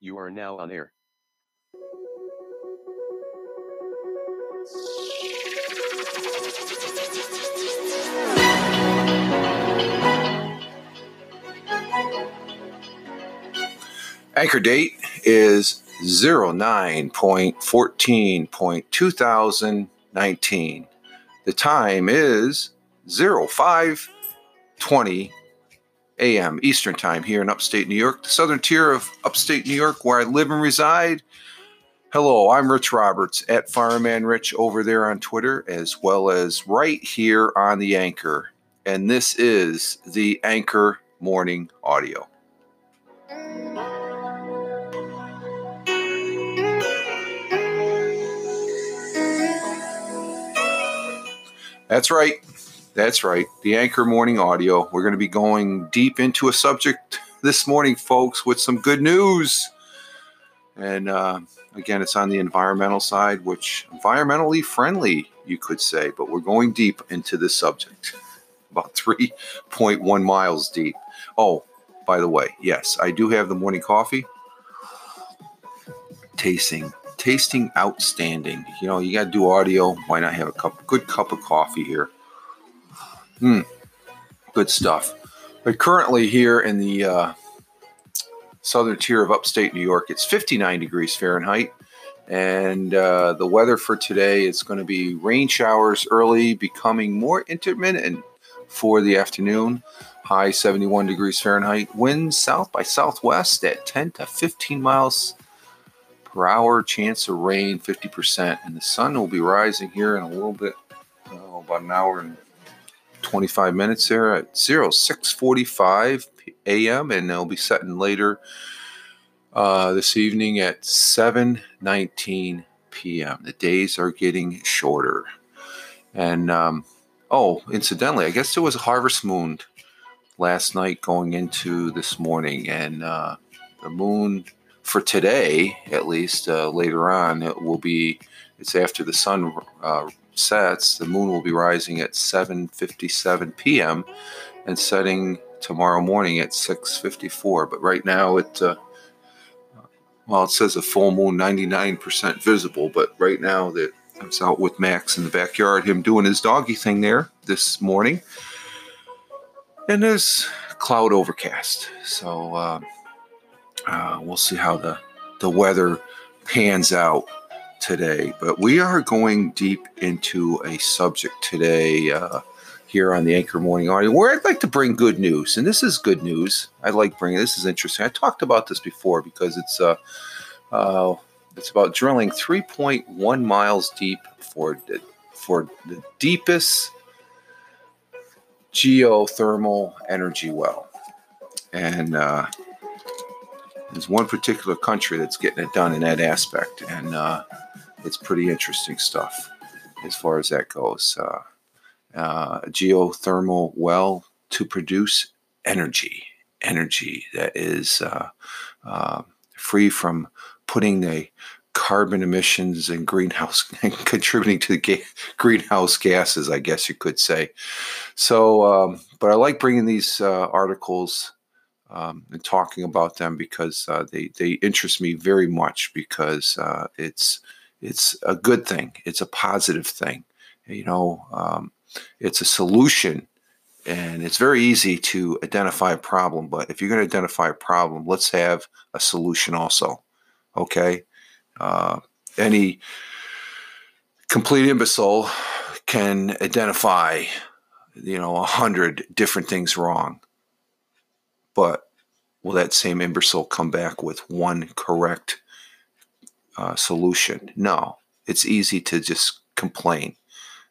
You are now on air. Anchor date is 09.14.2019. The time is 0520 a.m. Eastern Time here in upstate New York, the southern tier of upstate New York where I live and reside. Hello, I'm Rich Roberts at Fireman Rich over there on Twitter, as well as right here on the Anchor. And this is the Anchor Morning Audio. That's right. That's right. The Anchor Morning Audio. We're going to be going deep into a subject this morning, folks, with some good news. And uh, again, it's on the environmental side, which environmentally friendly, you could say, but we're going deep into this subject, about 3.1 miles deep. Oh, by the way, yes, I do have the morning coffee. Tasting, tasting outstanding. You know, you got to do audio. Why not have a cup, good cup of coffee here? Hmm, good stuff. But currently here in the uh, southern tier of upstate New York, it's 59 degrees Fahrenheit. And uh, the weather for today is going to be rain showers early, becoming more intermittent for the afternoon. High 71 degrees Fahrenheit. Winds south by southwest at 10 to 15 miles per hour. Chance of rain 50%. And the sun will be rising here in a little bit, oh, about an hour and 25 minutes there at 0645 a.m. And they'll be setting later uh, this evening at 7:19 p.m. The days are getting shorter, and um, oh, incidentally, I guess there was a harvest moon last night going into this morning, and uh, the moon for today, at least uh, later on, it will be. It's after the sun uh, sets. The moon will be rising at 7:57 p.m. and setting tomorrow morning at 6:54. But right now, it uh, well, it says a full moon, 99% visible. But right now, that I was out with Max in the backyard, him doing his doggy thing there this morning, and there's cloud overcast. So uh, uh, we'll see how the the weather pans out today. But we are going deep into a subject today. Uh, here on the Anchor Morning Audio, where I'd like to bring good news, and this is good news. I like bringing this is interesting. I talked about this before because it's uh, uh it's about drilling 3.1 miles deep for the, for the deepest geothermal energy well, and uh, there's one particular country that's getting it done in that aspect, and uh, it's pretty interesting stuff as far as that goes. Uh, uh, geothermal well to produce energy, energy that is uh, uh, free from putting the carbon emissions and greenhouse contributing to the ga- greenhouse gases, I guess you could say. So, um, but I like bringing these uh, articles um, and talking about them because uh, they they interest me very much because it's it's a good thing. It's a positive thing. You know, um, it's a solution and it's very easy to identify a problem but if you're going to identify a problem let's have a solution also okay uh, any complete imbecile can identify you know a hundred different things wrong but will that same imbecile come back with one correct uh, solution no it's easy to just complain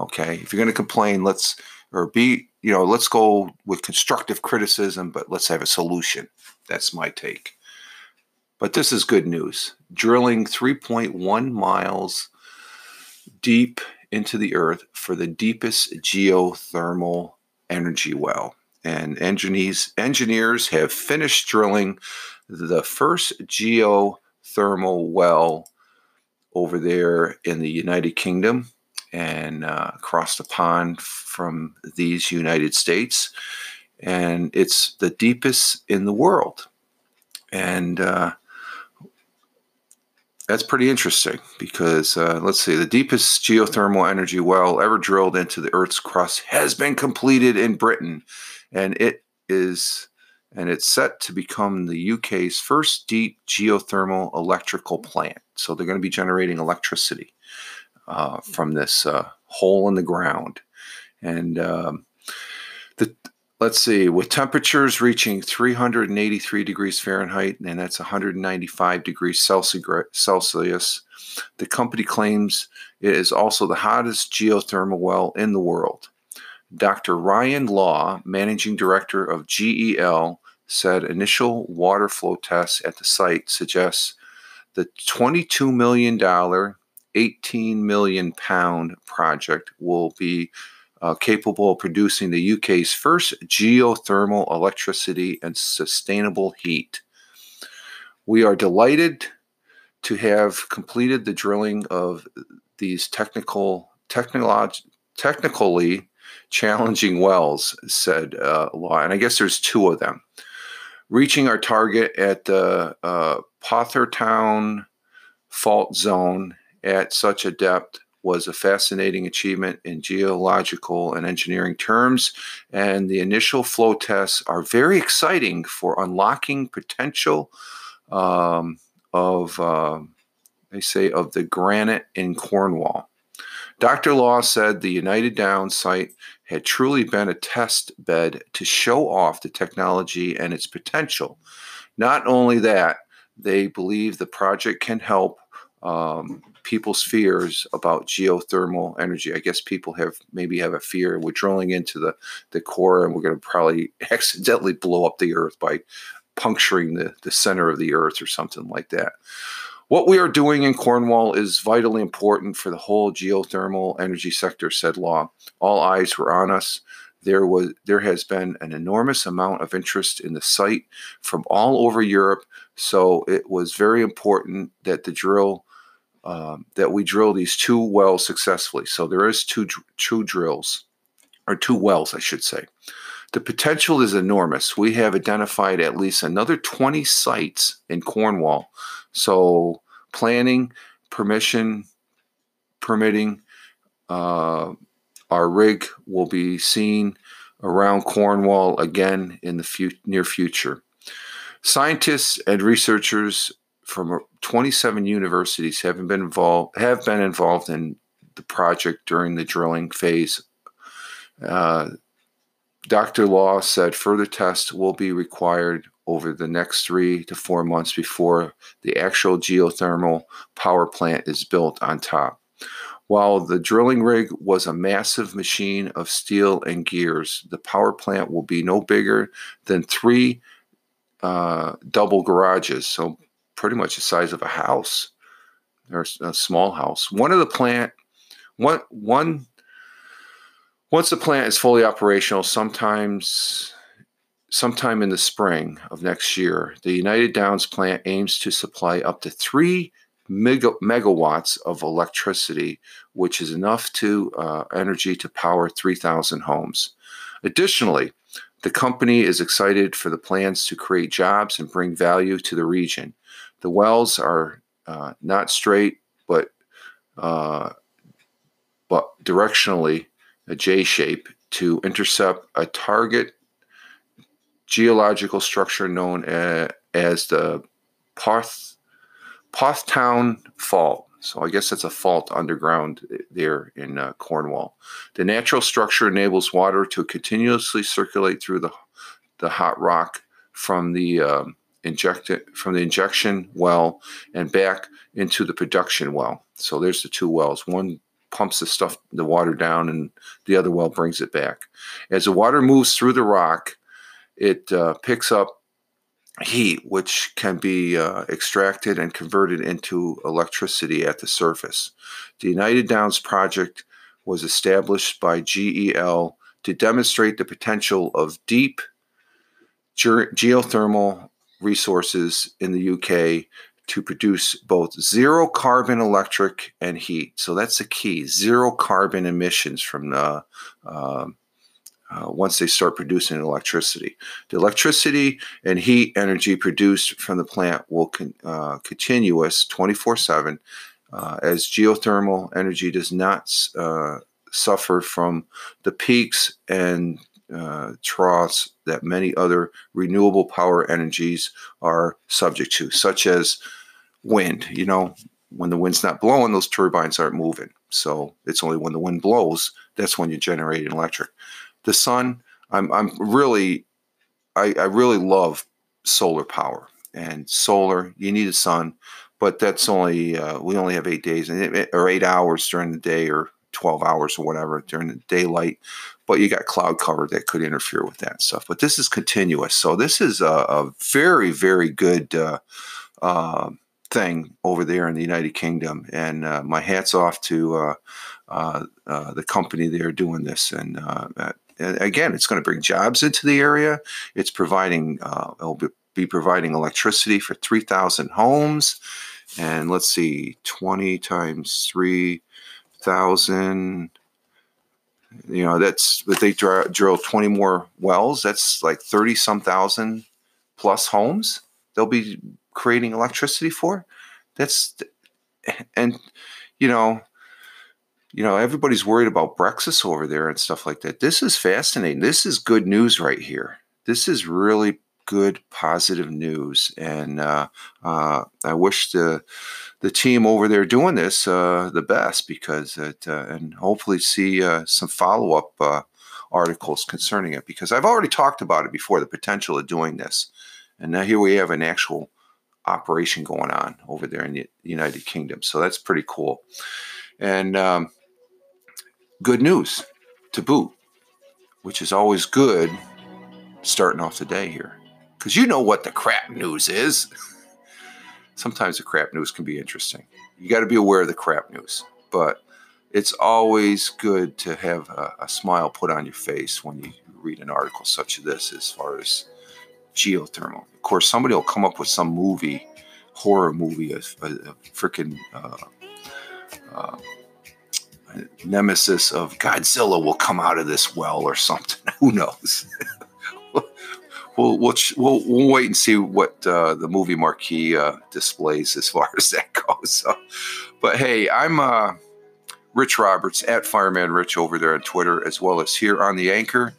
Okay. If you're going to complain, let's, or be, you know, let's go with constructive criticism, but let's have a solution. That's my take. But this is good news. Drilling 3.1 miles deep into the earth for the deepest geothermal energy well. And engineers, engineers have finished drilling the first geothermal well over there in the United Kingdom and uh, across the pond from these United States. And it's the deepest in the world. And uh, that's pretty interesting because uh, let's see, the deepest geothermal energy well ever drilled into the Earth's crust has been completed in Britain, and it is and it's set to become the UK's first deep geothermal electrical plant. So they're going to be generating electricity uh, from this uh, hole in the ground, and um, the let's see, with temperatures reaching 383 degrees Fahrenheit, and that's 195 degrees Celsius, the company claims it is also the hottest geothermal well in the world. Dr. Ryan Law, managing director of GEL, said initial water flow tests at the site suggests the $22 million, 18 million pound project will be uh, capable of producing the UK's first geothermal electricity and sustainable heat. We are delighted to have completed the drilling of these technical, technolog- technically challenging wells, said uh, Law. And I guess there's two of them. Reaching our target at the uh, Pothertown fault zone at such a depth was a fascinating achievement in geological and engineering terms, and the initial flow tests are very exciting for unlocking potential um, of, uh, they say, of the granite in Cornwall. Dr. Law said the United Downs site had truly been a test bed to show off the technology and its potential. Not only that, they believe the project can help um, people's fears about geothermal energy. I guess people have maybe have a fear we're drilling into the, the core and we're going to probably accidentally blow up the earth by puncturing the, the center of the earth or something like that. What we are doing in Cornwall is vitally important for the whole geothermal energy sector, said Law. All eyes were on us. There was there has been an enormous amount of interest in the site from all over Europe, so it was very important that the drill um, that we drill these two wells successfully. So there is two two drills, or two wells, I should say. The potential is enormous. We have identified at least another 20 sites in Cornwall. So planning, permission, permitting, uh, our rig will be seen around Cornwall again in the fu- near future. Scientists and researchers from 27 universities have been involved have been involved in the project during the drilling phase. Uh, Dr. Law said further tests will be required over the next three to four months before the actual geothermal power plant is built on top. While the drilling rig was a massive machine of steel and gears, the power plant will be no bigger than three uh, double garages, so pretty much the size of a house or a small house. One of the plant, one one once the plant is fully operational, sometimes sometime in the spring of next year, the United Downs plant aims to supply up to three megawatts of electricity, which is enough to uh, energy to power 3,000 homes. Additionally, the company is excited for the plans to create jobs and bring value to the region. The wells are uh, not straight, but uh, but directionally a J shape to intercept a target geological structure known as, the Parth Pothertown Fault. So I guess that's a fault underground there in uh, Cornwall. The natural structure enables water to continuously circulate through the the hot rock from the um, inject from the injection well and back into the production well. So there's the two wells. One pumps the stuff, the water down, and the other well brings it back. As the water moves through the rock, it uh, picks up heat, which can be uh, extracted and converted into electricity at the surface. The United Downs project was established by GEL to demonstrate the potential of deep ge- geothermal resources in the UK to produce both zero carbon electric and heat. So that's the key zero carbon emissions from the, uh, uh, once they start producing electricity. The electricity and heat energy produced from the plant will con- uh, continuous 24 7 uh, as geothermal energy does not uh, suffer from the peaks and uh, troughs that many other renewable power energies are subject to, such as wind. You know, when the wind's not blowing, those turbines aren't moving. So it's only when the wind blows that's when you generate an electric. The sun, I'm, I'm really, I, I really love solar power and solar. You need a sun, but that's only uh, we only have eight days or eight hours during the day or 12 hours or whatever during the daylight but you got cloud cover that could interfere with that stuff but this is continuous so this is a, a very very good uh, uh, thing over there in the united kingdom and uh, my hat's off to uh, uh, uh, the company there doing this and, and again it's going to bring jobs into the area it's providing it'll be, providing electricity for 3000 homes and let's see 20 times 3 thousand. You know, that's if they drill twenty more wells, that's like thirty some thousand plus homes they'll be creating electricity for. That's and you know, you know, everybody's worried about Brexit over there and stuff like that. This is fascinating. This is good news right here. This is really good, positive news. And uh, uh, I wish the the team over there doing this uh, the best because it, uh, and hopefully see uh, some follow up uh, articles concerning it because I've already talked about it before the potential of doing this, and now here we have an actual operation going on over there in the United Kingdom. So that's pretty cool, and um, good news to boot, which is always good starting off the day here because you know what the crap news is. Sometimes the crap news can be interesting. You got to be aware of the crap news, but it's always good to have a, a, smile put on your face when you read an article such as this, as far as geothermal. Of course, somebody will come up with some movie, horror movie, a, a, a freaking uh, uh, nemesis of Godzilla will come out of this well or something. Who knows? we'll we'll, we'll, wait and see what uh, the movie marquee uh, displays as far as that goes. So, but hey, I'm uh, Rich Roberts at Fireman Rich over there on Twitter, as well as here on the Anchor.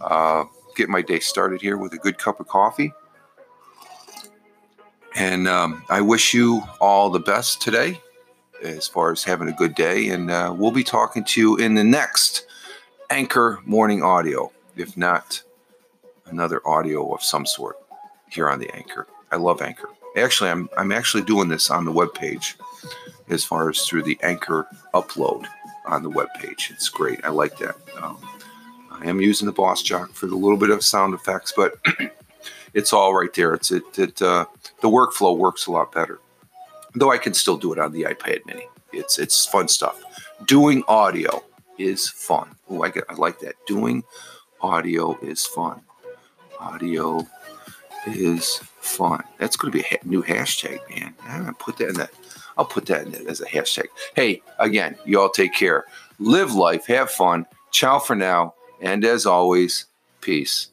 Uh, get my day started here with a good cup of coffee. And um, I wish you all the best today as far as having a good day. And uh, we'll be talking to you in the next Anchor Morning Audio. If not, another audio of some sort here on the Anchor. I love Anchor. Actually, I'm I'm actually doing this on the web page as far as through the Anchor upload on the web page. It's great. I like that. Um, I am using the Boss Jock for a little bit of sound effects, but it's all right there. It's it, it uh, the workflow works a lot better. Though I can still do it on the iPad Mini. It's it's fun stuff. Doing audio is fun. Oh, I get I like that. Doing audio is fun audio is fun. That's going to be a ha- new hashtag, man. I'm gonna put that in that. I'll put that in as a hashtag. Hey, again, you all take care. Live life, have fun. Ciao for now. And as always, peace.